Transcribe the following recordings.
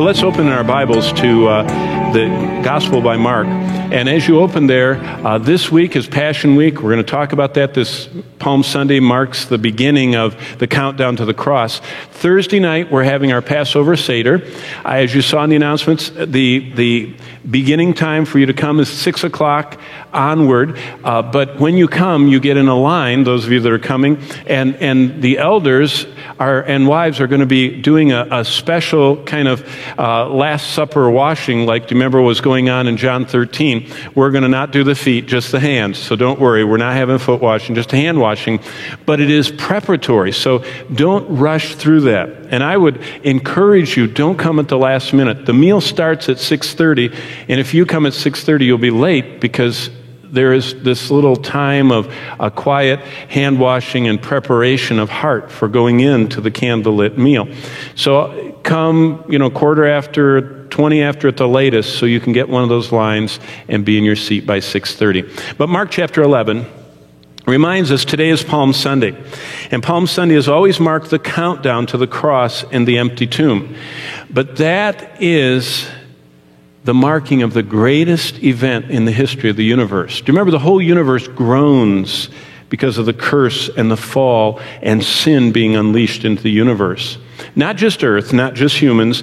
Well, let's open our Bibles to uh, the Gospel by Mark. And as you open there, uh, this week is Passion Week. We're going to talk about that. This Palm Sunday marks the beginning of the countdown to the cross. Thursday night, we're having our Passover Seder. Uh, as you saw in the announcements, the, the beginning time for you to come is 6 o'clock onward. Uh, but when you come, you get in a line, those of you that are coming, and, and the elders are, and wives are going to be doing a, a special kind of uh, Last Supper washing, like remember what was going on in John 13? We're going to not do the feet, just the hands. So don't worry, we're not having foot washing, just hand washing. But it is preparatory. So don't rush through that. And I would encourage you, don't come at the last minute. The meal starts at 6:30, and if you come at 6:30, you'll be late because there is this little time of a quiet hand washing and preparation of heart for going into the candlelit meal. So come, you know, quarter after 20 after at the latest so you can get one of those lines and be in your seat by 6:30. But Mark chapter 11 reminds us today is Palm Sunday. And Palm Sunday has always marked the countdown to the cross and the empty tomb. But that is the marking of the greatest event in the history of the universe. Do you remember the whole universe groans because of the curse and the fall and sin being unleashed into the universe? Not just earth, not just humans,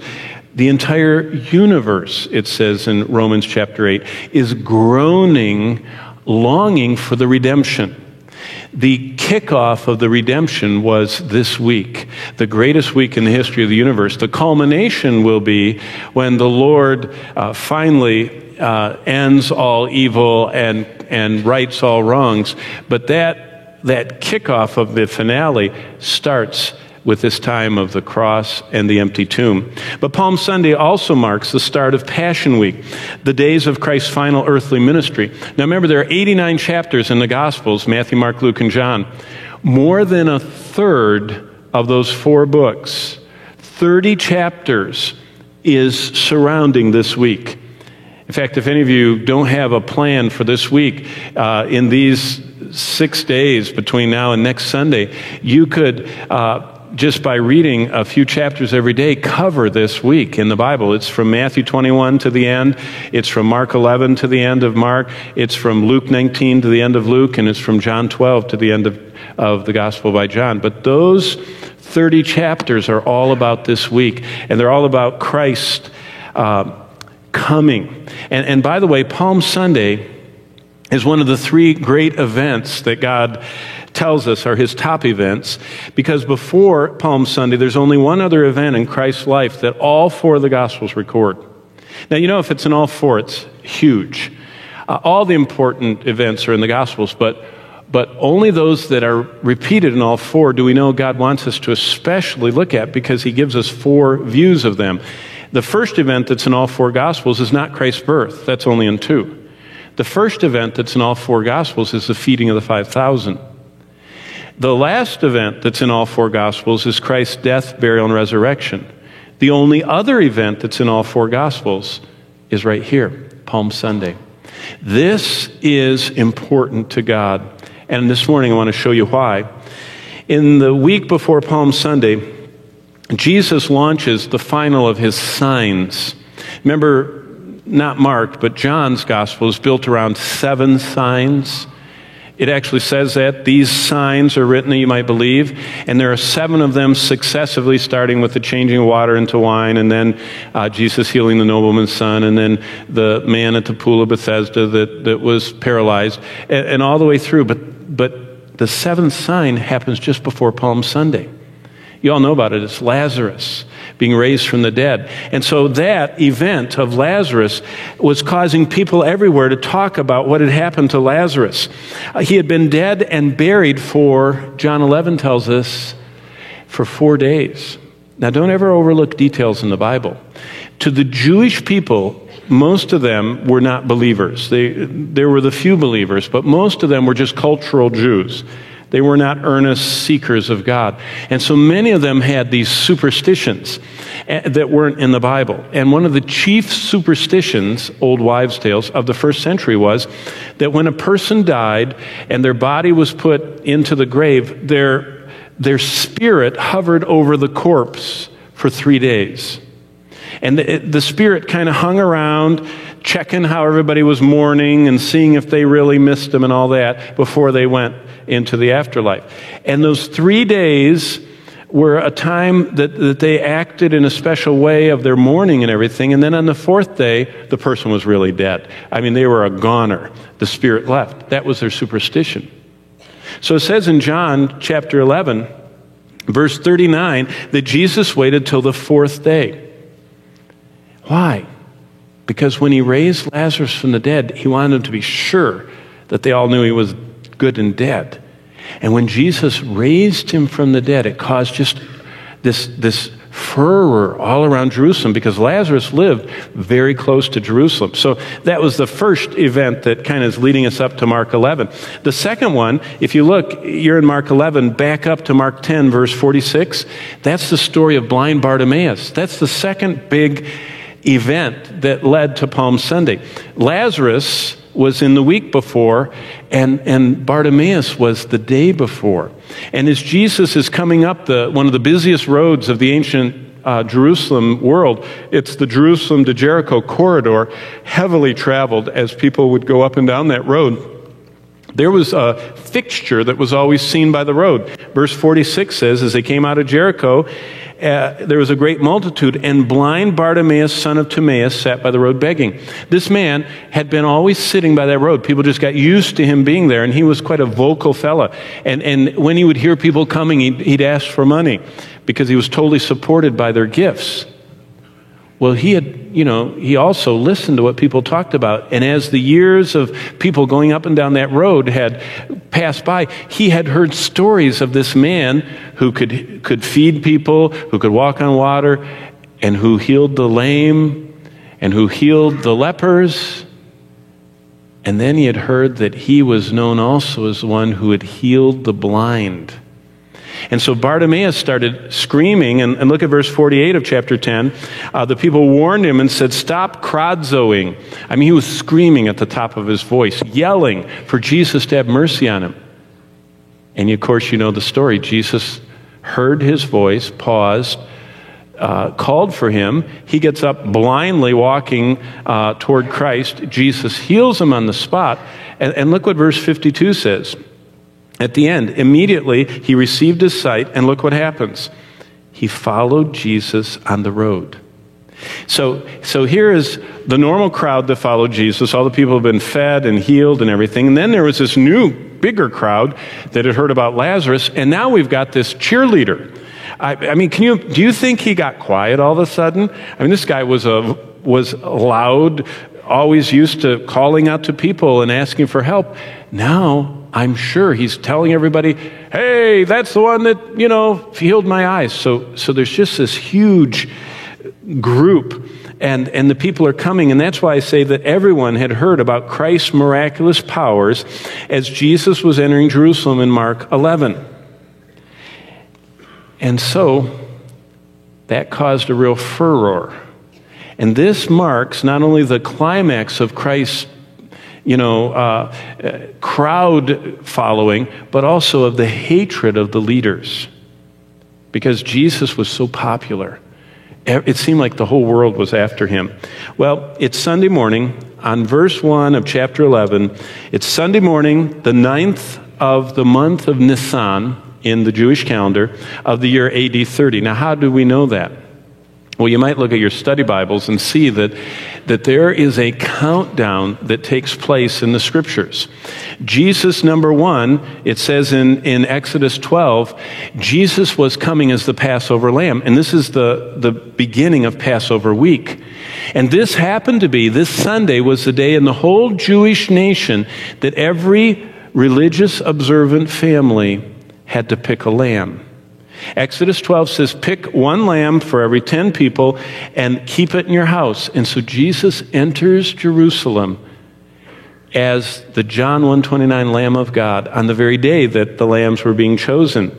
the entire universe, it says in Romans chapter 8, is groaning, longing for the redemption. The kickoff of the redemption was this week, the greatest week in the history of the universe. The culmination will be when the Lord uh, finally uh, ends all evil and, and rights all wrongs. But that, that kickoff of the finale starts with this time of the cross and the empty tomb. But Palm Sunday also marks the start of Passion Week, the days of Christ's final earthly ministry. Now remember, there are 89 chapters in the Gospels Matthew, Mark, Luke, and John. More than a third of those four books, 30 chapters, is surrounding this week. In fact, if any of you don't have a plan for this week, uh, in these six days between now and next Sunday, you could uh, just by reading a few chapters every day, cover this week in the Bible. It's from Matthew 21 to the end, it's from Mark 11 to the end of Mark, it's from Luke 19 to the end of Luke, and it's from John 12 to the end of, of the Gospel by John. But those 30 chapters are all about this week, and they're all about Christ uh, coming. And, and by the way, Palm Sunday is one of the three great events that God tells us are his top events because before Palm Sunday, there's only one other event in Christ's life that all four of the Gospels record. Now, you know, if it's in all four, it's huge. Uh, all the important events are in the Gospels, but, but only those that are repeated in all four do we know God wants us to especially look at because he gives us four views of them. The first event that's in all four Gospels is not Christ's birth, that's only in two. The first event that's in all four Gospels is the feeding of the 5,000. The last event that's in all four Gospels is Christ's death, burial, and resurrection. The only other event that's in all four Gospels is right here, Palm Sunday. This is important to God. And this morning I want to show you why. In the week before Palm Sunday, Jesus launches the final of his signs. Remember, not Mark, but John's gospel is built around seven signs. It actually says that these signs are written, that you might believe, and there are seven of them successively, starting with the changing water into wine, and then uh, Jesus healing the nobleman's son, and then the man at the pool of Bethesda that, that was paralyzed, and, and all the way through. But, but the seventh sign happens just before Palm Sunday. You all know about it. It's Lazarus being raised from the dead. And so that event of Lazarus was causing people everywhere to talk about what had happened to Lazarus. Uh, he had been dead and buried for, John 11 tells us, for four days. Now, don't ever overlook details in the Bible. To the Jewish people, most of them were not believers. They, there were the few believers, but most of them were just cultural Jews. They were not earnest seekers of God. And so many of them had these superstitions eh, that weren't in the Bible. And one of the chief superstitions, old wives' tales, of the first century was that when a person died and their body was put into the grave, their, their spirit hovered over the corpse for three days. And the, the Spirit kind of hung around, checking how everybody was mourning and seeing if they really missed him and all that before they went into the afterlife. And those three days were a time that, that they acted in a special way of their mourning and everything. And then on the fourth day, the person was really dead. I mean, they were a goner. The spirit left. That was their superstition. So it says in John chapter 11, verse 39, that Jesus waited till the fourth day. Why? Because when he raised Lazarus from the dead, he wanted them to be sure that they all knew he was good and dead. And when Jesus raised him from the dead, it caused just this, this furor all around Jerusalem because Lazarus lived very close to Jerusalem. So that was the first event that kind of is leading us up to Mark 11. The second one, if you look, you're in Mark 11, back up to Mark 10, verse 46. That's the story of blind Bartimaeus. That's the second big event that led to Palm Sunday. Lazarus was in the week before, and, and Bartimaeus was the day before. And as Jesus is coming up the, one of the busiest roads of the ancient uh, Jerusalem world, it's the Jerusalem to Jericho corridor, heavily traveled as people would go up and down that road. There was a fixture that was always seen by the road. Verse 46 says, As they came out of Jericho, uh, there was a great multitude, and blind Bartimaeus, son of Timaeus, sat by the road begging. This man had been always sitting by that road. People just got used to him being there, and he was quite a vocal fella. And, and when he would hear people coming, he'd, he'd ask for money because he was totally supported by their gifts. Well, he had, you know, he also listened to what people talked about. And as the years of people going up and down that road had passed by, he had heard stories of this man who could, could feed people, who could walk on water, and who healed the lame, and who healed the lepers. And then he had heard that he was known also as one who had healed the blind. And so Bartimaeus started screaming, and, and look at verse 48 of chapter 10. Uh, the people warned him and said, Stop krazoing. I mean, he was screaming at the top of his voice, yelling for Jesus to have mercy on him. And of course, you know the story. Jesus heard his voice, paused, uh, called for him. He gets up blindly walking uh, toward Christ. Jesus heals him on the spot. And, and look what verse 52 says. At the end, immediately he received his sight, and look what happens. He followed Jesus on the road. So, so here is the normal crowd that followed Jesus. All the people have been fed and healed and everything. And then there was this new, bigger crowd that had heard about Lazarus. And now we've got this cheerleader. I, I mean, can you, do you think he got quiet all of a sudden? I mean, this guy was a, was loud, always used to calling out to people and asking for help. Now, I'm sure he's telling everybody, hey, that's the one that, you know, healed my eyes. So, so there's just this huge group, and, and the people are coming. And that's why I say that everyone had heard about Christ's miraculous powers as Jesus was entering Jerusalem in Mark 11. And so that caused a real furor. And this marks not only the climax of Christ's you know, uh, crowd following, but also of the hatred of the leaders. Because Jesus was so popular. It seemed like the whole world was after him. Well, it's Sunday morning on verse 1 of chapter 11. It's Sunday morning, the ninth of the month of Nisan in the Jewish calendar of the year AD 30. Now, how do we know that? Well, you might look at your study Bibles and see that, that there is a countdown that takes place in the scriptures. Jesus, number one, it says in, in Exodus 12, Jesus was coming as the Passover lamb. And this is the, the beginning of Passover week. And this happened to be, this Sunday was the day in the whole Jewish nation that every religious observant family had to pick a lamb. Exodus 12 says, Pick one lamb for every 10 people and keep it in your house. And so Jesus enters Jerusalem as the John 129 Lamb of God on the very day that the lambs were being chosen.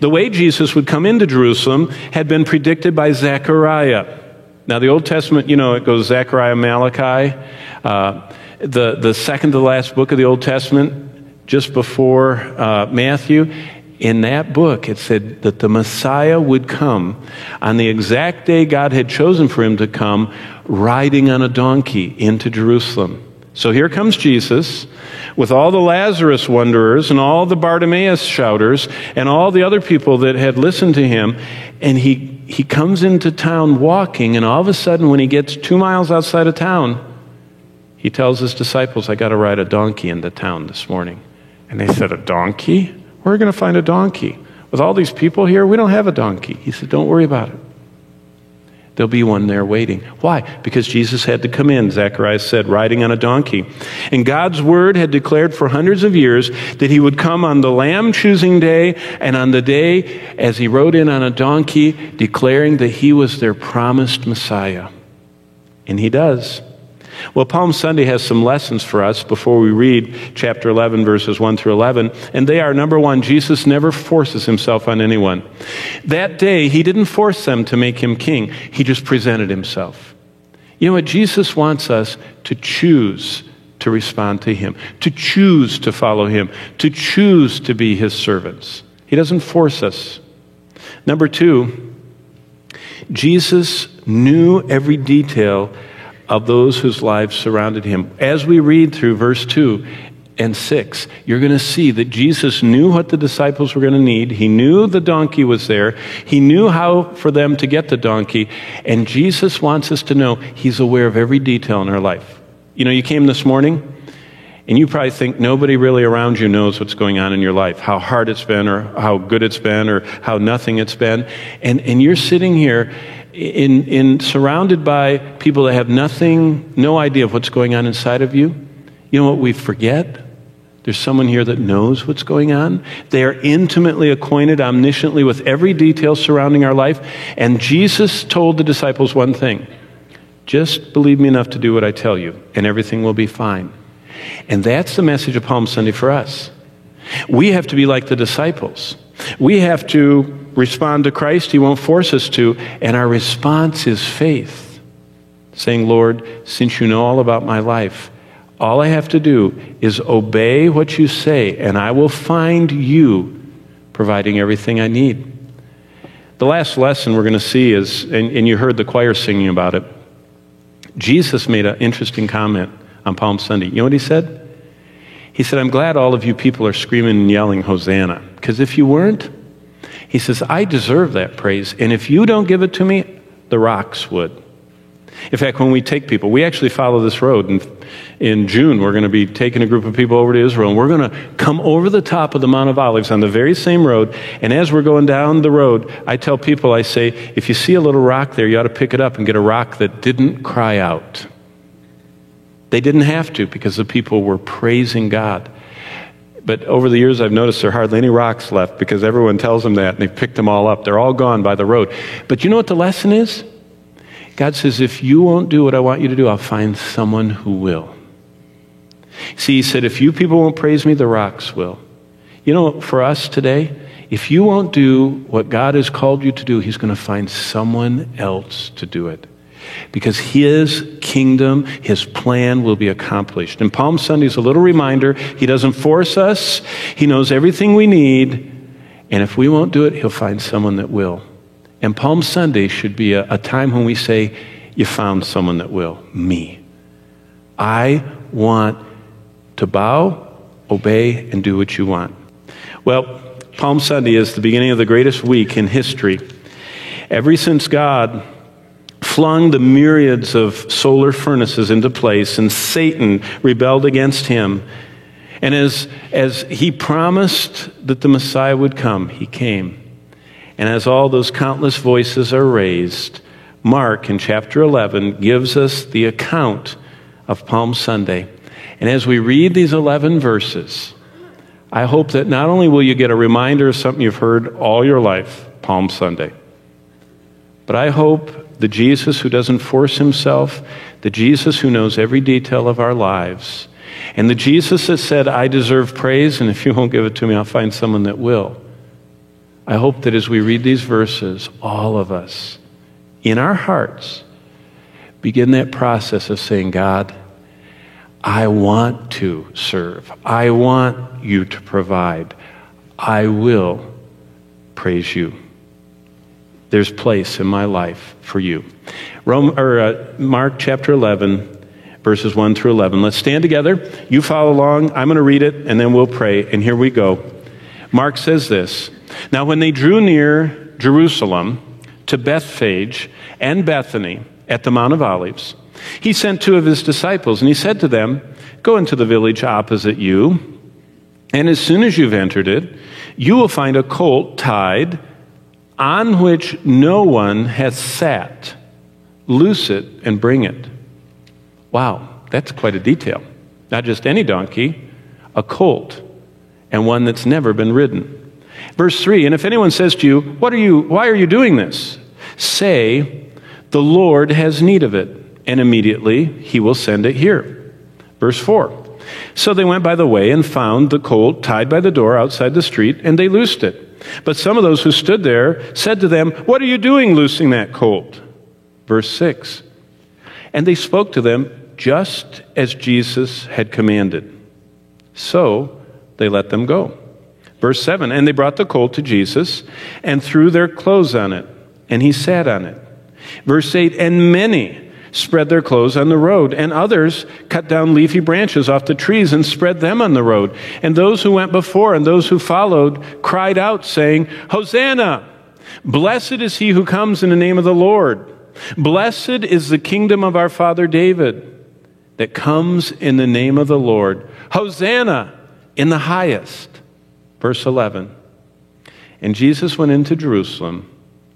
The way Jesus would come into Jerusalem had been predicted by Zechariah. Now, the Old Testament, you know, it goes Zechariah, Malachi. Uh, the, the second to the last book of the Old Testament, just before uh, Matthew, in that book, it said that the Messiah would come on the exact day God had chosen for him to come, riding on a donkey into Jerusalem. So here comes Jesus with all the Lazarus wanderers and all the Bartimaeus shouters and all the other people that had listened to him. And he, he comes into town walking, and all of a sudden, when he gets two miles outside of town, he tells his disciples, I got to ride a donkey into town this morning. And they said, A donkey? Where are we going to find a donkey? With all these people here, we don't have a donkey. He said, Don't worry about it. There'll be one there waiting. Why? Because Jesus had to come in, Zacharias said, riding on a donkey. And God's word had declared for hundreds of years that he would come on the lamb choosing day and on the day as he rode in on a donkey, declaring that he was their promised Messiah. And he does. Well, Palm Sunday has some lessons for us before we read chapter 11, verses 1 through 11. And they are number one, Jesus never forces himself on anyone. That day, he didn't force them to make him king, he just presented himself. You know what? Jesus wants us to choose to respond to him, to choose to follow him, to choose to be his servants. He doesn't force us. Number two, Jesus knew every detail of those whose lives surrounded him. As we read through verse 2 and 6, you're going to see that Jesus knew what the disciples were going to need. He knew the donkey was there. He knew how for them to get the donkey. And Jesus wants us to know he's aware of every detail in our life. You know, you came this morning. And you probably think nobody really around you knows what's going on in your life, how hard it's been, or how good it's been, or how nothing it's been. And, and you're sitting here in, in surrounded by people that have nothing, no idea of what's going on inside of you, you know what we forget? There's someone here that knows what's going on. They are intimately acquainted omnisciently with every detail surrounding our life. And Jesus told the disciples one thing just believe me enough to do what I tell you, and everything will be fine. And that's the message of Palm Sunday for us. We have to be like the disciples. We have to respond to Christ, He won't force us to. And our response is faith, saying, Lord, since you know all about my life, all I have to do is obey what you say, and I will find you providing everything I need. The last lesson we're going to see is, and, and you heard the choir singing about it, Jesus made an interesting comment on Palm Sunday. You know what he said? He said, I'm glad all of you people are screaming and yelling, Hosanna. Because if you weren't, he says, I deserve that praise. And if you don't give it to me, the rocks would. In fact, when we take people, we actually follow this road. And in June, we're going to be taking a group of people over to Israel, and we're going to come over the top of the Mount of Olives on the very same road. And as we're going down the road, I tell people, I say, if you see a little rock there, you ought to pick it up and get a rock that didn't cry out. They didn't have to because the people were praising God. But over the years, I've noticed there are hardly any rocks left because everyone tells them that and they've picked them all up. They're all gone by the road. But you know what the lesson is? God says, if you won't do what I want you to do, I'll find someone who will. See, he said, if you people won't praise me, the rocks will. You know, for us today, if you won't do what God has called you to do, he's going to find someone else to do it because his kingdom, his plan will be accomplished. And Palm Sunday is a little reminder. He doesn't force us, he knows everything we need. And if we won't do it, he'll find someone that will. And Palm Sunday should be a, a time when we say, You found someone that will. Me. I want to bow, obey, and do what you want. Well, Palm Sunday is the beginning of the greatest week in history. Ever since God flung the myriads of solar furnaces into place, and Satan rebelled against him. And as, as he promised that the Messiah would come, he came. And as all those countless voices are raised, Mark in chapter 11 gives us the account of Palm Sunday. And as we read these 11 verses, I hope that not only will you get a reminder of something you've heard all your life, Palm Sunday, but I hope the Jesus who doesn't force himself, the Jesus who knows every detail of our lives, and the Jesus that said, I deserve praise, and if you won't give it to me, I'll find someone that will. I hope that as we read these verses, all of us, in our hearts, begin that process of saying, God, I want to serve. I want you to provide. I will praise you. There's place in my life for you. Rome, or, uh, Mark chapter 11, verses 1 through 11. Let's stand together. You follow along. I'm going to read it, and then we'll pray. And here we go. Mark says this Now, when they drew near Jerusalem to Bethphage and Bethany at the Mount of Olives, he sent two of his disciples, and he said to them, Go into the village opposite you, and as soon as you've entered it, you will find a colt tied on which no one has sat. Loose it and bring it. Wow, that's quite a detail. Not just any donkey, a colt, and one that's never been ridden. Verse 3 And if anyone says to you, what are you Why are you doing this? Say, The Lord has need of it, and immediately he will send it here. Verse 4 So they went by the way and found the colt tied by the door outside the street, and they loosed it. But some of those who stood there said to them, What are you doing loosing that colt? Verse 6 And they spoke to them just as Jesus had commanded. So they let them go. Verse 7 And they brought the colt to Jesus and threw their clothes on it, and he sat on it. Verse 8 And many spread their clothes on the road, and others cut down leafy branches off the trees and spread them on the road. And those who went before and those who followed cried out, saying, Hosanna! Blessed is he who comes in the name of the Lord. Blessed is the kingdom of our father David that comes in the name of the Lord. Hosanna in the highest. Verse 11. And Jesus went into Jerusalem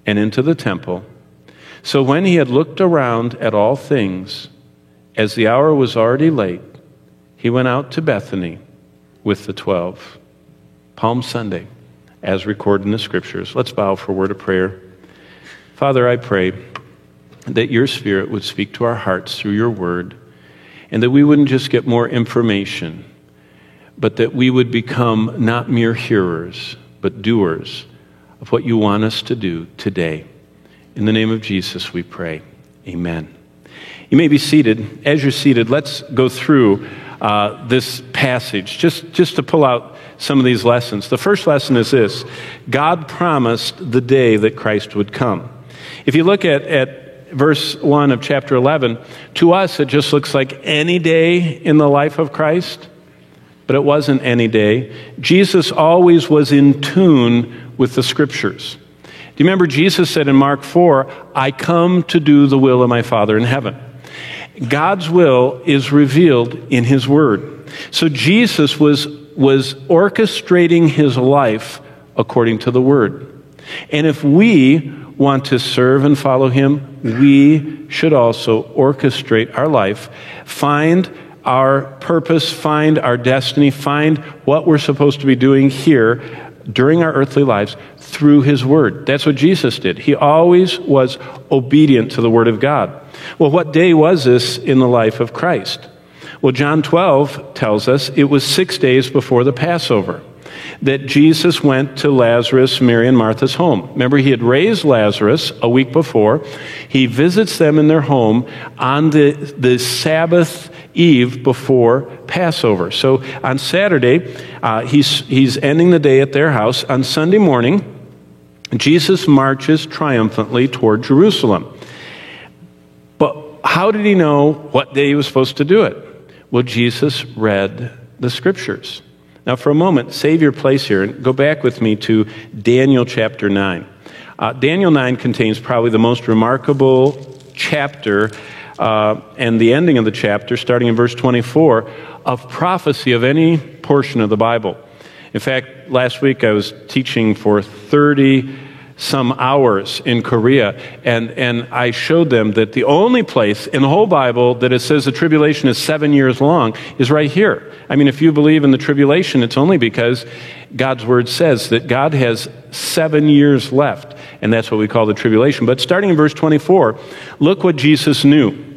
and into the temple. So when he had looked around at all things, as the hour was already late, he went out to Bethany with the twelve. Palm Sunday, as recorded in the scriptures. Let's bow for a word of prayer. Father, I pray that your Spirit would speak to our hearts through your word, and that we wouldn't just get more information, but that we would become not mere hearers, but doers of what you want us to do today. In the name of Jesus, we pray. Amen. You may be seated. As you're seated, let's go through uh, this passage just, just to pull out some of these lessons. The first lesson is this God promised the day that Christ would come. If you look at, at verse 1 of chapter 11, to us it just looks like any day in the life of Christ, but it wasn't any day. Jesus always was in tune with the scriptures. You remember Jesus said in Mark 4, I come to do the will of my Father in heaven? God's will is revealed in His Word. So Jesus was, was orchestrating His life according to the Word. And if we want to serve and follow Him, we should also orchestrate our life, find our purpose, find our destiny, find what we're supposed to be doing here during our earthly lives through his word. That's what Jesus did. He always was obedient to the word of God. Well, what day was this in the life of Christ? Well, John 12 tells us it was six days before the Passover that Jesus went to Lazarus, Mary, and Martha's home. Remember, he had raised Lazarus a week before. He visits them in their home on the, the Sabbath eve before Passover. So on Saturday, uh, he's, he's ending the day at their house. On Sunday morning, Jesus marches triumphantly toward Jerusalem. But how did he know what day he was supposed to do it? Well, Jesus read the scriptures. Now, for a moment, save your place here and go back with me to Daniel chapter 9. Uh, Daniel 9 contains probably the most remarkable chapter uh, and the ending of the chapter, starting in verse 24, of prophecy of any portion of the Bible. In fact, last week I was teaching for 30 some hours in Korea, and, and I showed them that the only place in the whole Bible that it says the tribulation is seven years long is right here. I mean, if you believe in the tribulation, it's only because God's word says that God has seven years left, and that's what we call the tribulation. But starting in verse 24, look what Jesus knew.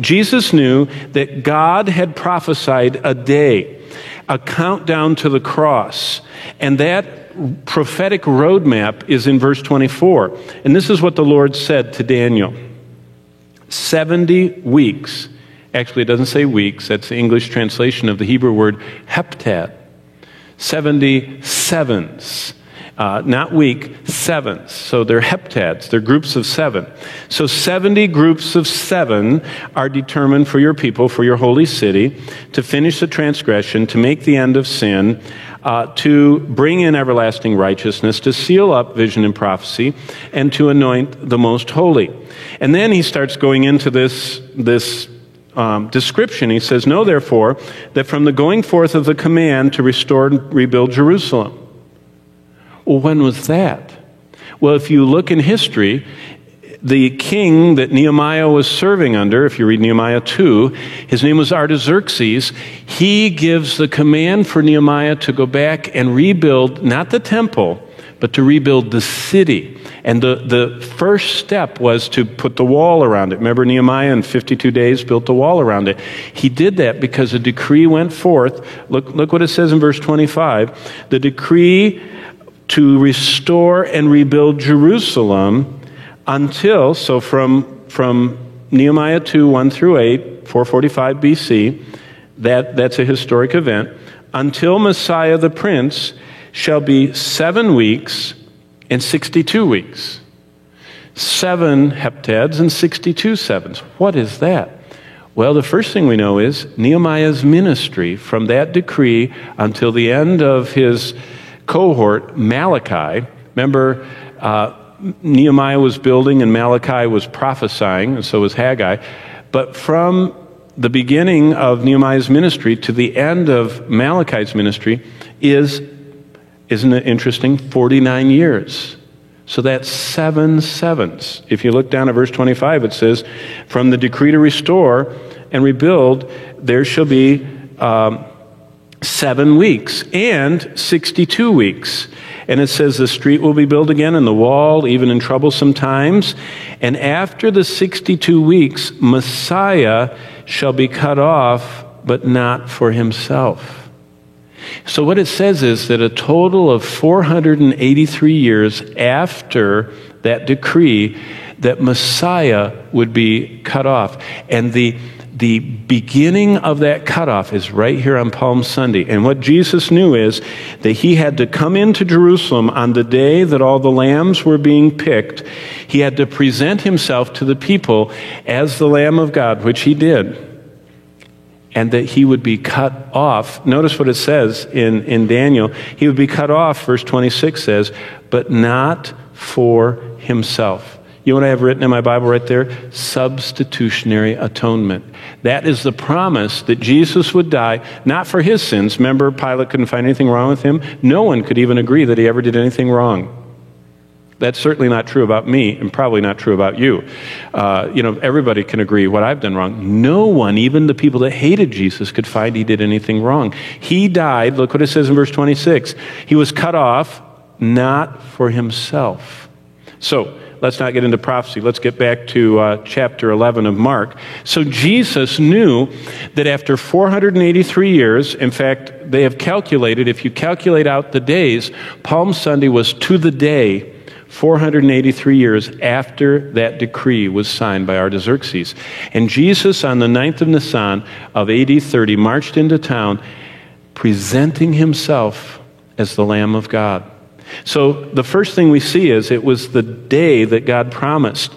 Jesus knew that God had prophesied a day a countdown to the cross. And that prophetic roadmap is in verse 24. And this is what the Lord said to Daniel 70 weeks. Actually, it doesn't say weeks, that's the English translation of the Hebrew word heptad. 70 sevens. Uh, not week, sevens. So they're heptads, they're groups of seven. So 70 groups of seven are determined for your people, for your holy city, to finish the transgression, to make the end of sin, uh, to bring in everlasting righteousness, to seal up vision and prophecy, and to anoint the most holy. And then he starts going into this, this um, description. He says, Know therefore that from the going forth of the command to restore and rebuild Jerusalem. Well, when was that? Well, if you look in history, the king that Nehemiah was serving under, if you read Nehemiah 2, his name was Artaxerxes. He gives the command for Nehemiah to go back and rebuild not the temple, but to rebuild the city. And the, the first step was to put the wall around it. Remember, Nehemiah in 52 days built the wall around it. He did that because a decree went forth. Look, look what it says in verse 25. The decree to restore and rebuild Jerusalem until, so from, from Nehemiah 2, 1 through 8, 445 BC, that, that's a historic event, until Messiah the Prince shall be seven weeks and 62 weeks. Seven heptads and 62 sevens. What is that? Well, the first thing we know is Nehemiah's ministry from that decree until the end of his cohort, Malachi. Remember, uh, Nehemiah was building and Malachi was prophesying, and so was Haggai. But from the beginning of Nehemiah's ministry to the end of Malachi's ministry is, isn't it interesting, 49 years. So that's seven sevens. If you look down at verse 25, it says, From the decree to restore and rebuild, there shall be um, seven weeks and 62 weeks. And it says the street will be built again and the wall, even in troublesome times. And after the 62 weeks, Messiah shall be cut off, but not for himself. So, what it says is that a total of 483 years after that decree, that Messiah would be cut off. And the the beginning of that cutoff is right here on Palm Sunday. And what Jesus knew is that he had to come into Jerusalem on the day that all the lambs were being picked. He had to present himself to the people as the Lamb of God, which he did. And that he would be cut off. Notice what it says in, in Daniel. He would be cut off, verse 26 says, but not for himself. You know what I have written in my Bible right there? Substitutionary atonement. That is the promise that Jesus would die, not for his sins. Remember, Pilate couldn't find anything wrong with him? No one could even agree that he ever did anything wrong. That's certainly not true about me, and probably not true about you. Uh, you know, everybody can agree what I've done wrong. No one, even the people that hated Jesus, could find he did anything wrong. He died, look what it says in verse 26. He was cut off not for himself. So, let's not get into prophecy. Let's get back to uh, chapter 11 of Mark. So Jesus knew that after 483 years, in fact, they have calculated, if you calculate out the days, Palm Sunday was to the day 483 years after that decree was signed by Artaxerxes. And Jesus, on the 9th of Nisan of AD 30, marched into town presenting himself as the Lamb of God. So the first thing we see is it was the day that God promised.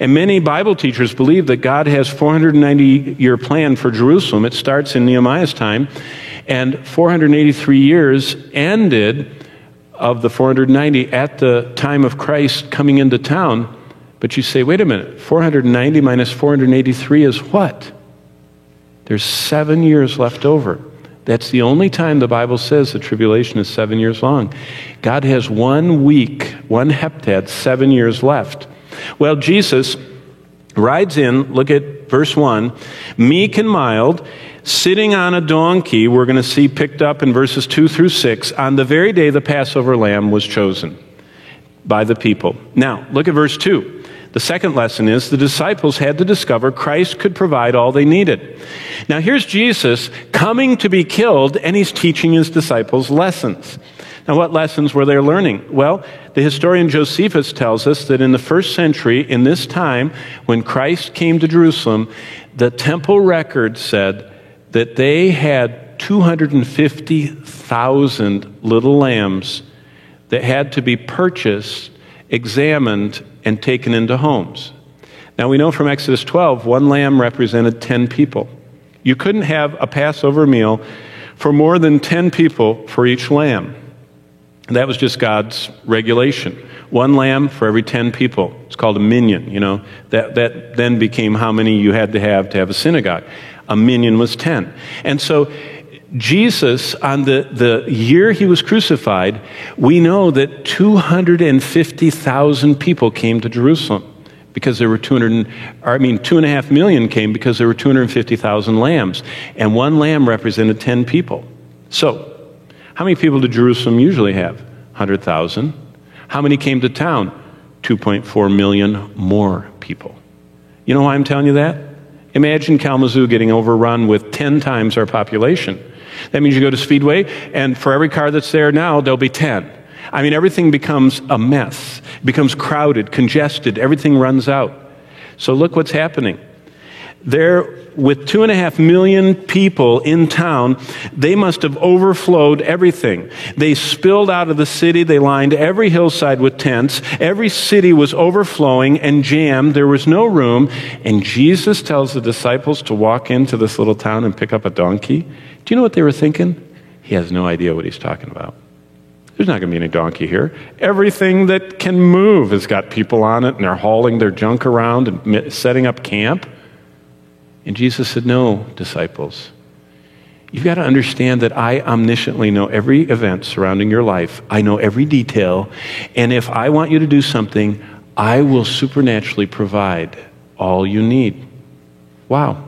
And many Bible teachers believe that God has 490 year plan for Jerusalem. It starts in Nehemiah's time, and 483 years ended of the 490 at the time of Christ coming into town. But you say, wait a minute, 490 minus 483 is what? There's seven years left over. That's the only time the Bible says the tribulation is seven years long. God has one week, one heptad, seven years left. Well, Jesus rides in, look at verse 1, meek and mild, sitting on a donkey, we're going to see picked up in verses 2 through 6, on the very day the Passover lamb was chosen by the people. Now, look at verse 2. The second lesson is the disciples had to discover Christ could provide all they needed. Now, here's Jesus coming to be killed, and he's teaching his disciples lessons. Now, what lessons were they learning? Well, the historian Josephus tells us that in the first century, in this time, when Christ came to Jerusalem, the temple record said that they had 250,000 little lambs that had to be purchased, examined, and taken into homes. Now we know from Exodus 12, one lamb represented 10 people. You couldn't have a Passover meal for more than 10 people for each lamb. That was just God's regulation. One lamb for every 10 people. It's called a minyan, you know. That, that then became how many you had to have to have a synagogue. A minyan was 10. And so Jesus, on the, the year he was crucified, we know that 250,000 people came to Jerusalem because there were 200, I mean, two and a half million came because there were 250,000 lambs. And one lamb represented 10 people. So, how many people did Jerusalem usually have? 100,000. How many came to town? 2.4 million more people. You know why I'm telling you that? Imagine Kalamazoo getting overrun with 10 times our population. That means you go to Speedway, and for every car that's there now, there'll be 10. I mean, everything becomes a mess, it becomes crowded, congested, everything runs out. So look what's happening. There, with two and a half million people in town, they must have overflowed everything. They spilled out of the city. They lined every hillside with tents. Every city was overflowing and jammed. There was no room. And Jesus tells the disciples to walk into this little town and pick up a donkey. Do you know what they were thinking? He has no idea what he's talking about. There's not going to be any donkey here. Everything that can move has got people on it, and they're hauling their junk around and setting up camp. And Jesus said, No, disciples. You've got to understand that I omnisciently know every event surrounding your life. I know every detail. And if I want you to do something, I will supernaturally provide all you need. Wow.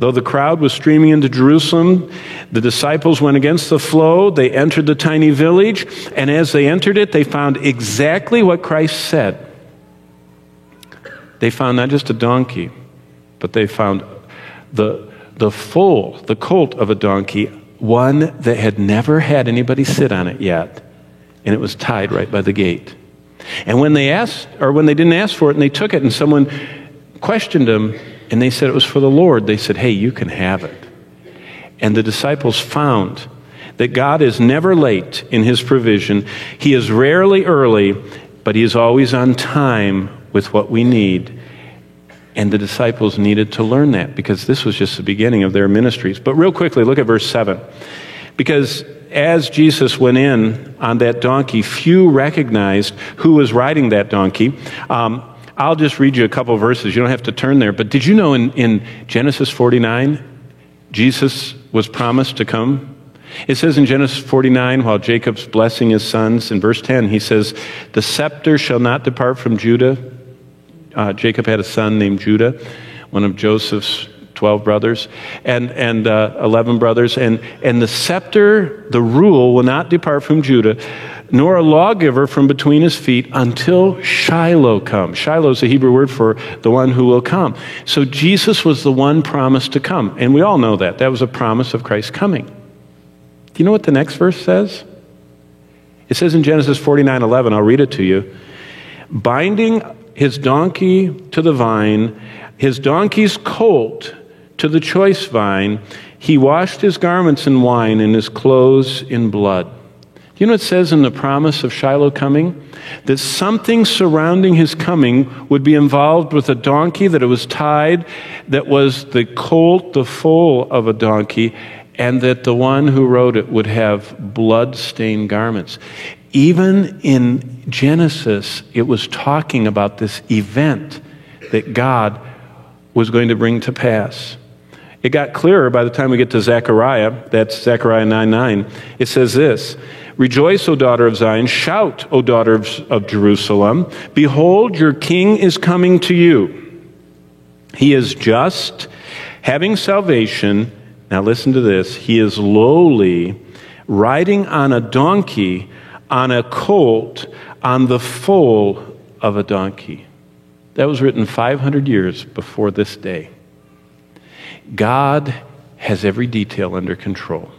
Though the crowd was streaming into Jerusalem, the disciples went against the flow. They entered the tiny village, and as they entered it, they found exactly what Christ said. They found not just a donkey, but they found the, the foal, the colt of a donkey, one that had never had anybody sit on it yet, and it was tied right by the gate. And when they asked, or when they didn't ask for it and they took it, and someone questioned them, and they said it was for the Lord. They said, Hey, you can have it. And the disciples found that God is never late in his provision. He is rarely early, but he is always on time with what we need. And the disciples needed to learn that because this was just the beginning of their ministries. But real quickly, look at verse 7. Because as Jesus went in on that donkey, few recognized who was riding that donkey. Um, I'll just read you a couple verses. You don't have to turn there. But did you know in, in Genesis 49, Jesus was promised to come? It says in Genesis 49, while Jacob's blessing his sons, in verse 10, he says, The scepter shall not depart from Judah. Uh, Jacob had a son named Judah, one of Joseph's 12 brothers and, and uh, 11 brothers. And, and the scepter, the rule, will not depart from Judah nor a lawgiver from between his feet until Shiloh comes. Shiloh is a Hebrew word for the one who will come. So Jesus was the one promised to come. And we all know that. That was a promise of Christ's coming. Do you know what the next verse says? It says in Genesis 49 11, I'll read it to you. Binding his donkey to the vine, his donkey's colt to the choice vine, he washed his garments in wine and his clothes in blood. You know it says in the promise of Shiloh coming? That something surrounding his coming would be involved with a donkey, that it was tied, that was the colt, the foal of a donkey, and that the one who rode it would have blood stained garments. Even in Genesis, it was talking about this event that God was going to bring to pass. It got clearer by the time we get to Zechariah. That's Zechariah 9 9. It says this Rejoice, O daughter of Zion. Shout, O daughter of, of Jerusalem. Behold, your king is coming to you. He is just, having salvation. Now listen to this. He is lowly, riding on a donkey, on a colt, on the foal of a donkey. That was written 500 years before this day. God has every detail under control.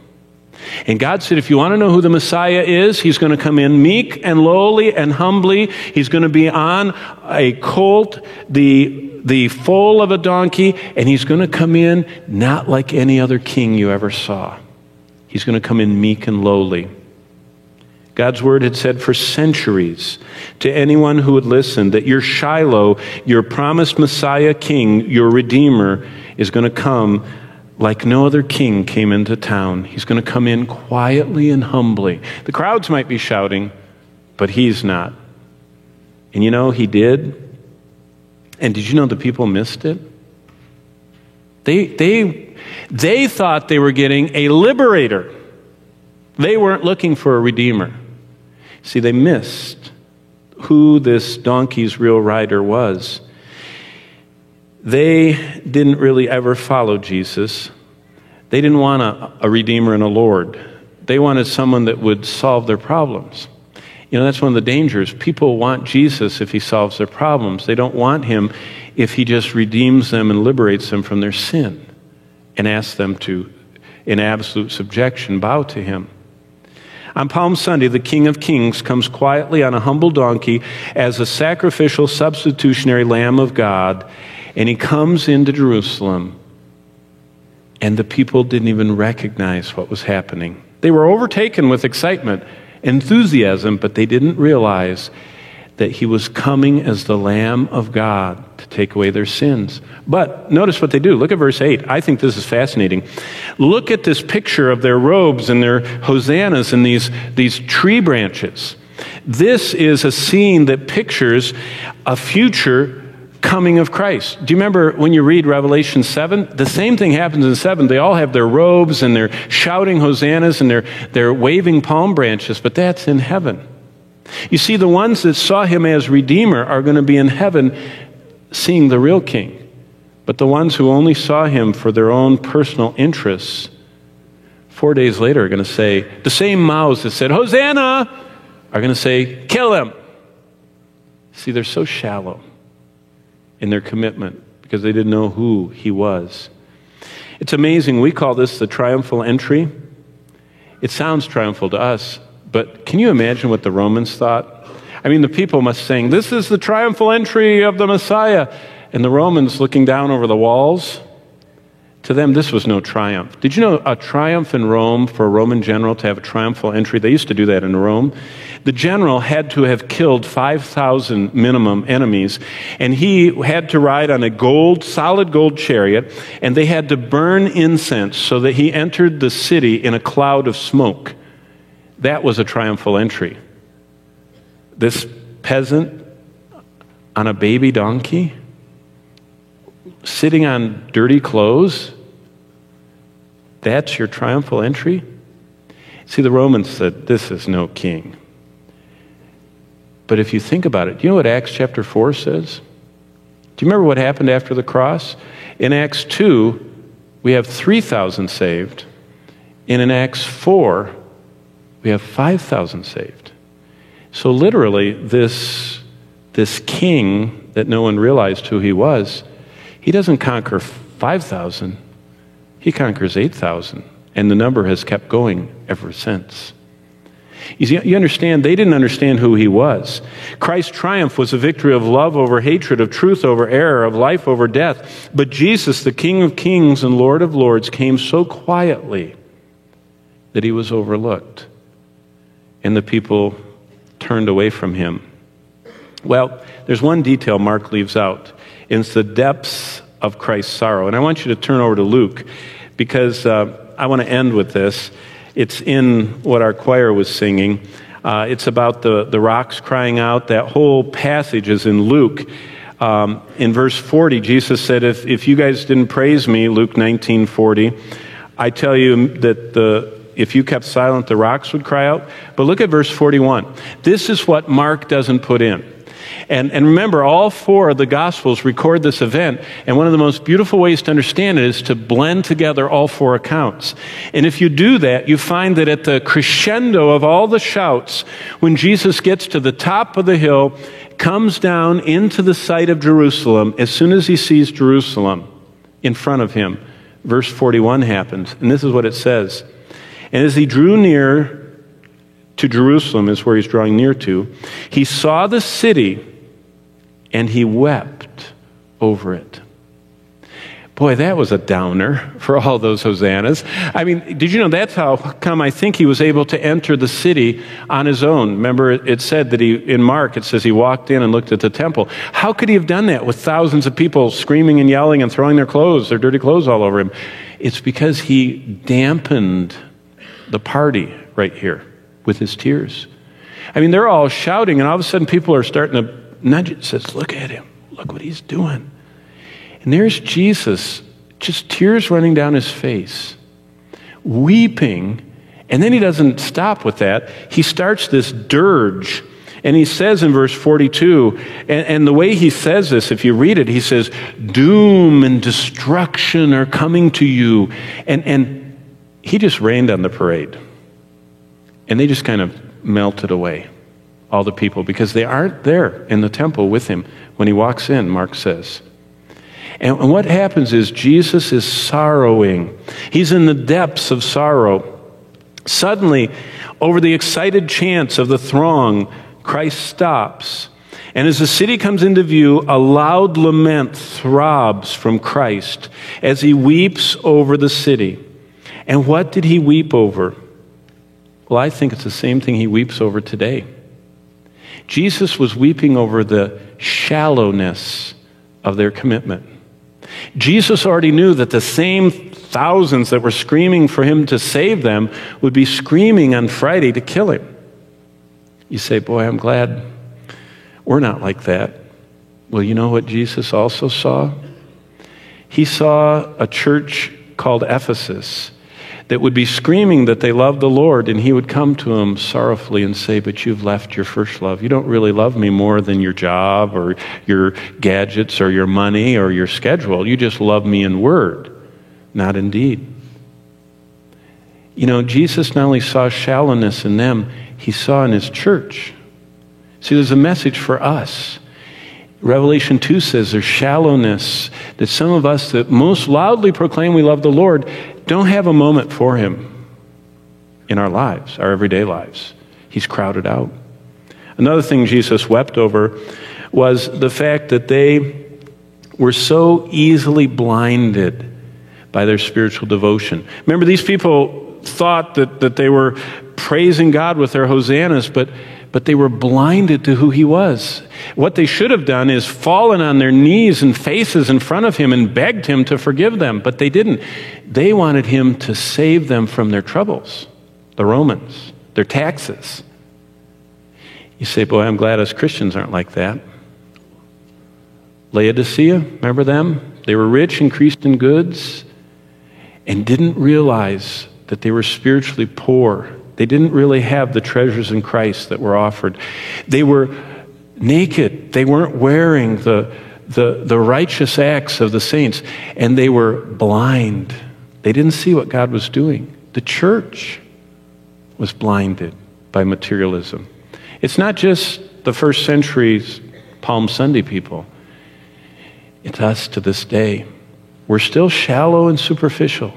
And God said, if you want to know who the Messiah is, he's going to come in meek and lowly and humbly. He's going to be on a colt. The the foal of a donkey, and he's going to come in not like any other king you ever saw. He's going to come in meek and lowly. God's word had said for centuries to anyone who would listen that your Shiloh, your promised Messiah king, your Redeemer, is going to come like no other king came into town. He's going to come in quietly and humbly. The crowds might be shouting, but he's not. And you know, he did. And did you know the people missed it? They, they, they thought they were getting a liberator. They weren't looking for a redeemer. See, they missed who this donkey's real rider was. They didn't really ever follow Jesus. They didn't want a, a redeemer and a Lord. They wanted someone that would solve their problems. You know, that's one of the dangers. People want Jesus if he solves their problems. They don't want him if he just redeems them and liberates them from their sin and asks them to, in absolute subjection, bow to him. On Palm Sunday, the King of Kings comes quietly on a humble donkey as a sacrificial substitutionary Lamb of God, and he comes into Jerusalem, and the people didn't even recognize what was happening. They were overtaken with excitement, enthusiasm, but they didn't realize that he was coming as the Lamb of God to take away their sins. But notice what they do. Look at verse 8. I think this is fascinating. Look at this picture of their robes and their hosannas and these, these tree branches. This is a scene that pictures a future coming of Christ. Do you remember when you read Revelation 7? The same thing happens in 7. They all have their robes and they're shouting hosannas and they're, they're waving palm branches, but that's in heaven. You see, the ones that saw him as Redeemer are going to be in heaven seeing the real King. But the ones who only saw him for their own personal interests, four days later are going to say, the same mouths that said, Hosanna, are going to say, kill him. See, they're so shallow in their commitment because they didn't know who he was. It's amazing. We call this the triumphal entry. It sounds triumphal to us, but can you imagine what the Romans thought? I mean, the people must sing, This is the triumphal entry of the Messiah. And the Romans looking down over the walls, to them, this was no triumph. Did you know a triumph in Rome for a Roman general to have a triumphal entry? They used to do that in Rome. The general had to have killed 5,000 minimum enemies, and he had to ride on a gold, solid gold chariot, and they had to burn incense so that he entered the city in a cloud of smoke. That was a triumphal entry. This peasant on a baby donkey, sitting on dirty clothes, that's your triumphal entry? See, the Romans said, This is no king. But if you think about it, do you know what Acts chapter 4 says? Do you remember what happened after the cross? In Acts 2, we have 3,000 saved. And in Acts 4, we have 5,000 saved. So, literally, this, this king that no one realized who he was, he doesn't conquer 5,000, he conquers 8,000. And the number has kept going ever since. You, see, you understand, they didn't understand who he was. Christ's triumph was a victory of love over hatred, of truth over error, of life over death. But Jesus, the King of kings and Lord of lords, came so quietly that he was overlooked and the people turned away from him. Well, there's one detail Mark leaves out. It's the depths of Christ's sorrow. And I want you to turn over to Luke because uh, I want to end with this. It's in what our choir was singing. Uh, it's about the, the rocks crying out. That whole passage is in Luke. Um, in verse 40, Jesus said, if, if you guys didn't praise me, Luke 19 40, I tell you that the if you kept silent, the rocks would cry out. But look at verse 41. This is what Mark doesn't put in. And, and remember, all four of the Gospels record this event, and one of the most beautiful ways to understand it is to blend together all four accounts. And if you do that, you find that at the crescendo of all the shouts, when Jesus gets to the top of the hill, comes down into the sight of Jerusalem, as soon as he sees Jerusalem in front of him, verse 41 happens. And this is what it says. And as he drew near to Jerusalem, is where he's drawing near to, he saw the city and he wept over it. Boy, that was a downer for all those hosannas. I mean, did you know that's how come I think he was able to enter the city on his own? Remember, it said that he, in Mark, it says he walked in and looked at the temple. How could he have done that with thousands of people screaming and yelling and throwing their clothes, their dirty clothes all over him? It's because he dampened the party right here with his tears. I mean, they're all shouting, and all of a sudden people are starting to nudge it. Says, Look at him. Look what he's doing. And there's Jesus, just tears running down his face, weeping. And then he doesn't stop with that. He starts this dirge. And he says in verse 42, and, and, the way he says this, if you read it, he says, Doom and destruction are coming to you. And, and he just rained on the parade. And they just kind of melted away, all the people, because they aren't there in the temple with him when he walks in, Mark says. And what happens is Jesus is sorrowing. He's in the depths of sorrow. Suddenly, over the excited chants of the throng, Christ stops. And as the city comes into view, a loud lament throbs from Christ as he weeps over the city. And what did he weep over? Well, I think it's the same thing he weeps over today. Jesus was weeping over the shallowness of their commitment. Jesus already knew that the same thousands that were screaming for him to save them would be screaming on Friday to kill him. You say, Boy, I'm glad we're not like that. Well, you know what Jesus also saw? He saw a church called Ephesus that would be screaming that they loved the Lord, and he would come to them sorrowfully and say, But you've left your first love. You don't really love me more than your job or your gadgets or your money or your schedule. You just love me in word, not in deed. You know, Jesus not only saw shallowness in them, he saw in his church. See, there's a message for us. Revelation 2 says there's shallowness that some of us that most loudly proclaim we love the Lord don't have a moment for Him in our lives, our everyday lives. He's crowded out. Another thing Jesus wept over was the fact that they were so easily blinded by their spiritual devotion. Remember, these people thought that, that they were praising God with their hosannas, but but they were blinded to who he was. What they should have done is fallen on their knees and faces in front of him and begged him to forgive them, but they didn't. They wanted him to save them from their troubles, the Romans, their taxes. You say, Boy, I'm glad us Christians aren't like that. Laodicea, remember them? They were rich, increased in goods, and didn't realize that they were spiritually poor they didn't really have the treasures in Christ that were offered. They were naked. They weren't wearing the, the, the righteous acts of the saints, and they were blind. They didn't see what God was doing. The church was blinded by materialism. It's not just the first century's Palm Sunday people, it's us to this day. We're still shallow and superficial.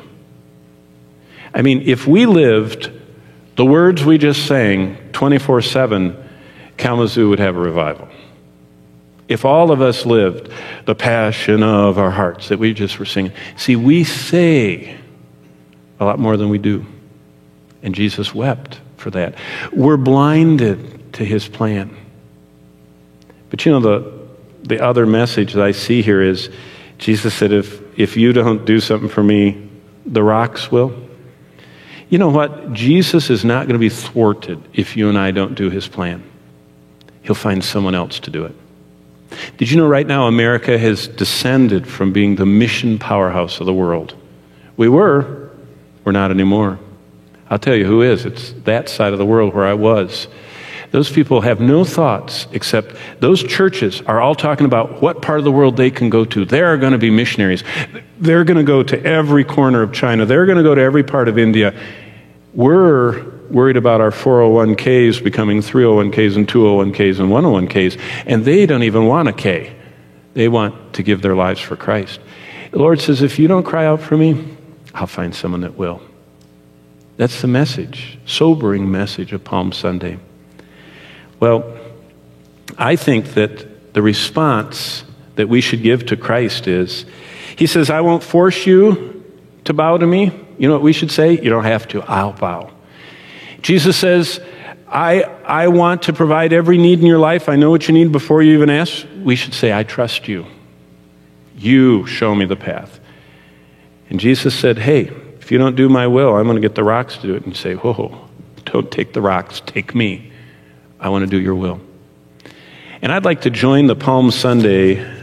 I mean, if we lived the words we just sang 24 7, Kalamazoo would have a revival. If all of us lived the passion of our hearts that we just were singing, see, we say a lot more than we do. And Jesus wept for that. We're blinded to his plan. But you know, the, the other message that I see here is Jesus said, if, if you don't do something for me, the rocks will. You know what? Jesus is not going to be thwarted if you and I don't do his plan. He'll find someone else to do it. Did you know right now America has descended from being the mission powerhouse of the world? We were, we're not anymore. I'll tell you who is. It's that side of the world where I was. Those people have no thoughts except those churches are all talking about what part of the world they can go to. There are going to be missionaries. They're going to go to every corner of China. They're going to go to every part of India. We're worried about our 401ks becoming 301ks and 201ks and 101ks, and they don't even want a K. They want to give their lives for Christ. The Lord says, if you don't cry out for me, I'll find someone that will. That's the message, sobering message of Palm Sunday. Well, I think that the response that we should give to Christ is He says, I won't force you to bow to me. You know what we should say? You don't have to. I'll bow. Jesus says, I, I want to provide every need in your life. I know what you need before you even ask. We should say, I trust you. You show me the path. And Jesus said, Hey, if you don't do my will, I'm going to get the rocks to do it. And say, Whoa, don't take the rocks, take me. I want to do your will. And I'd like to join the Palm Sunday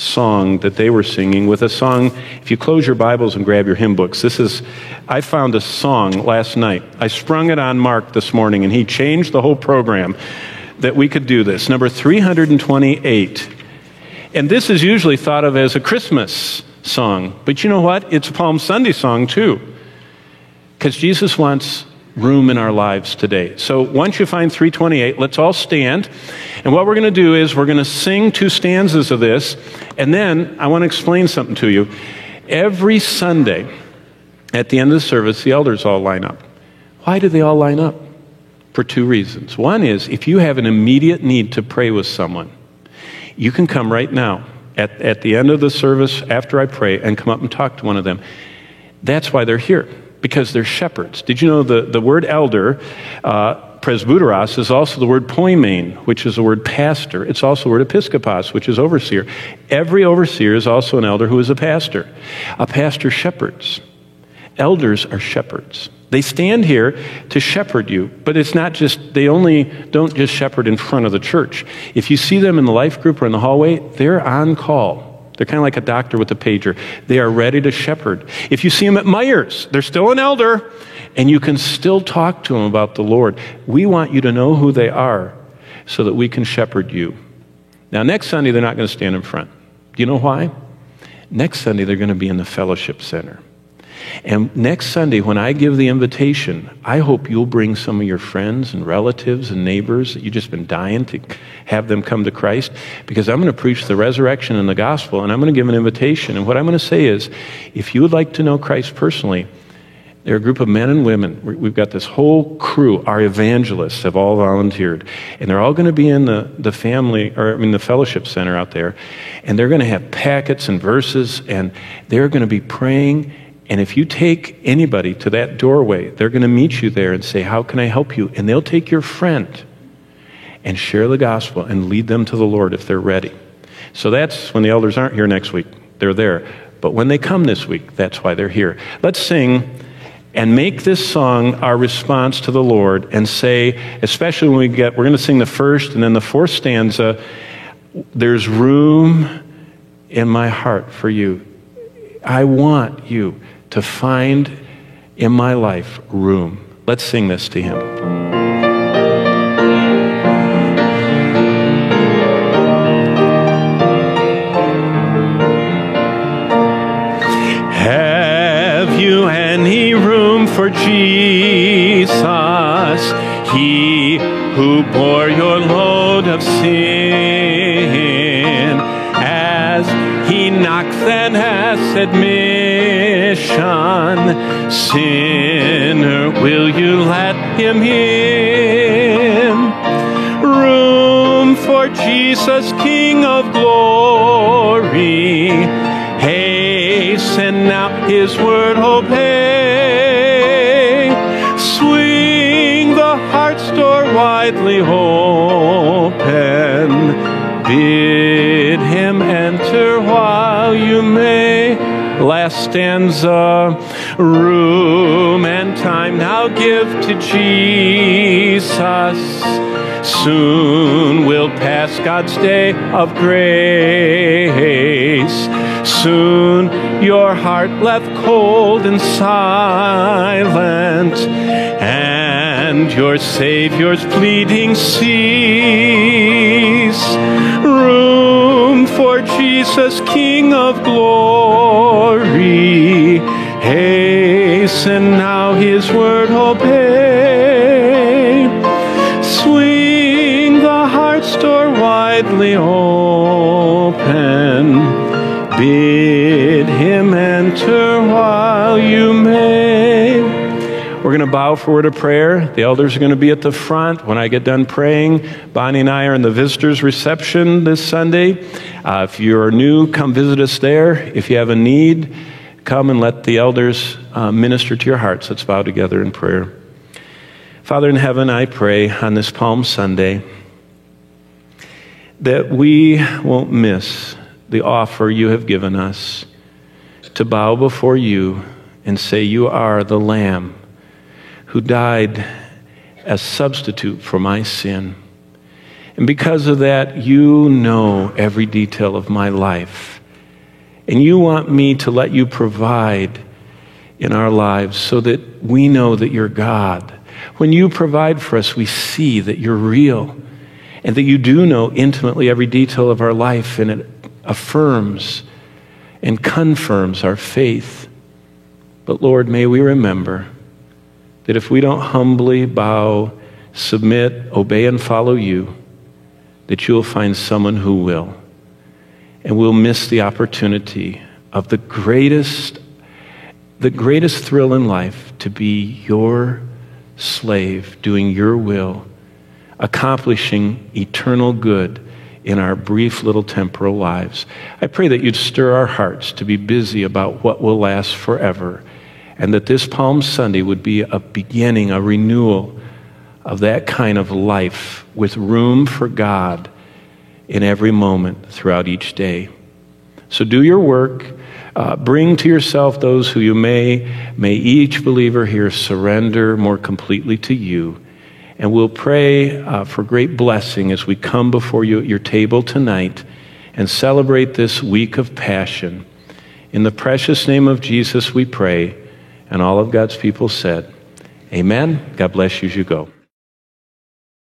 song that they were singing with a song. If you close your Bibles and grab your hymn books, this is, I found a song last night. I sprung it on Mark this morning, and he changed the whole program that we could do this. Number 328. And this is usually thought of as a Christmas song. But you know what? It's a Palm Sunday song, too. Because Jesus wants room in our lives today. So once you find 328, let's all stand. And what we're going to do is we're going to sing two stanzas of this, and then I want to explain something to you. Every Sunday, at the end of the service, the elders all line up. Why do they all line up? For two reasons. One is if you have an immediate need to pray with someone, you can come right now at, at the end of the service after I pray and come up and talk to one of them. That's why they're here because they're shepherds. Did you know the, the word elder, uh, presbyteros, is also the word poimen, which is the word pastor. It's also the word episkopos, which is overseer. Every overseer is also an elder who is a pastor. A pastor shepherds. Elders are shepherds. They stand here to shepherd you, but it's not just, they only don't just shepherd in front of the church. If you see them in the life group or in the hallway, they're on call. They're kind of like a doctor with a pager. They are ready to shepherd. If you see them at Meijer's, they're still an elder, and you can still talk to them about the Lord. We want you to know who they are so that we can shepherd you. Now, next Sunday, they're not going to stand in front. Do you know why? Next Sunday, they're going to be in the fellowship center. And next Sunday, when I give the invitation, I hope you'll bring some of your friends and relatives and neighbors that you've just been dying to have them come to Christ, because I'm going to preach the resurrection and the gospel, and I'm going to give an invitation. And what I'm going to say is if you would like to know Christ personally, they're a group of men and women. We've got this whole crew. Our evangelists have all volunteered. And they're all going to be in the, the family, or I mean, the fellowship center out there. And they're going to have packets and verses, and they're going to be praying and if you take anybody to that doorway, they're going to meet you there and say, How can I help you? And they'll take your friend and share the gospel and lead them to the Lord if they're ready. So that's when the elders aren't here next week. They're there. But when they come this week, that's why they're here. Let's sing and make this song our response to the Lord and say, especially when we get, we're going to sing the first and then the fourth stanza, there's room in my heart for you. I want you to find in my life room. Let's sing this to him. Have you any room for Jesus? He who bore your load of sin as he knocks and asks admit salvation. Sinner, will you let him in? Room for Jesus, King of glory. Hasten now, his word obey. Swing the heart's door widely open. Bid him enter while you may last stanza. Room and time now give to Jesus. Soon will pass God's day of grace. Soon your heart left cold and silent, and your Savior's pleading cease. Room for Jesus, King of glory. Hasten now his word obey. Swing the heart's door widely open. Bid him enter while you may. We're We're going to bow for a word of prayer. The elders are going to be at the front. When I get done praying, Bonnie and I are in the visitors' reception this Sunday. Uh, if you're new, come visit us there. If you have a need, come and let the elders uh, minister to your hearts. Let's bow together in prayer. Father in heaven, I pray on this Palm Sunday that we won't miss the offer you have given us to bow before you and say, You are the Lamb who died as substitute for my sin. And because of that, you know every detail of my life. And you want me to let you provide in our lives so that we know that you're God. When you provide for us, we see that you're real and that you do know intimately every detail of our life, and it affirms and confirms our faith. But Lord, may we remember that if we don't humbly bow, submit, obey, and follow you, that you'll find someone who will. And we'll miss the opportunity of the greatest, the greatest thrill in life to be your slave, doing your will, accomplishing eternal good in our brief little temporal lives. I pray that you'd stir our hearts to be busy about what will last forever, and that this Palm Sunday would be a beginning, a renewal of that kind of life with room for God in every moment throughout each day. So do your work. Uh, bring to yourself those who you may. May each believer here surrender more completely to you and we'll pray uh, for great blessing as we come before you at your table tonight and celebrate this week of passion. In the precious name of Jesus, we pray. And all of God's people said, Amen. God bless you as you go.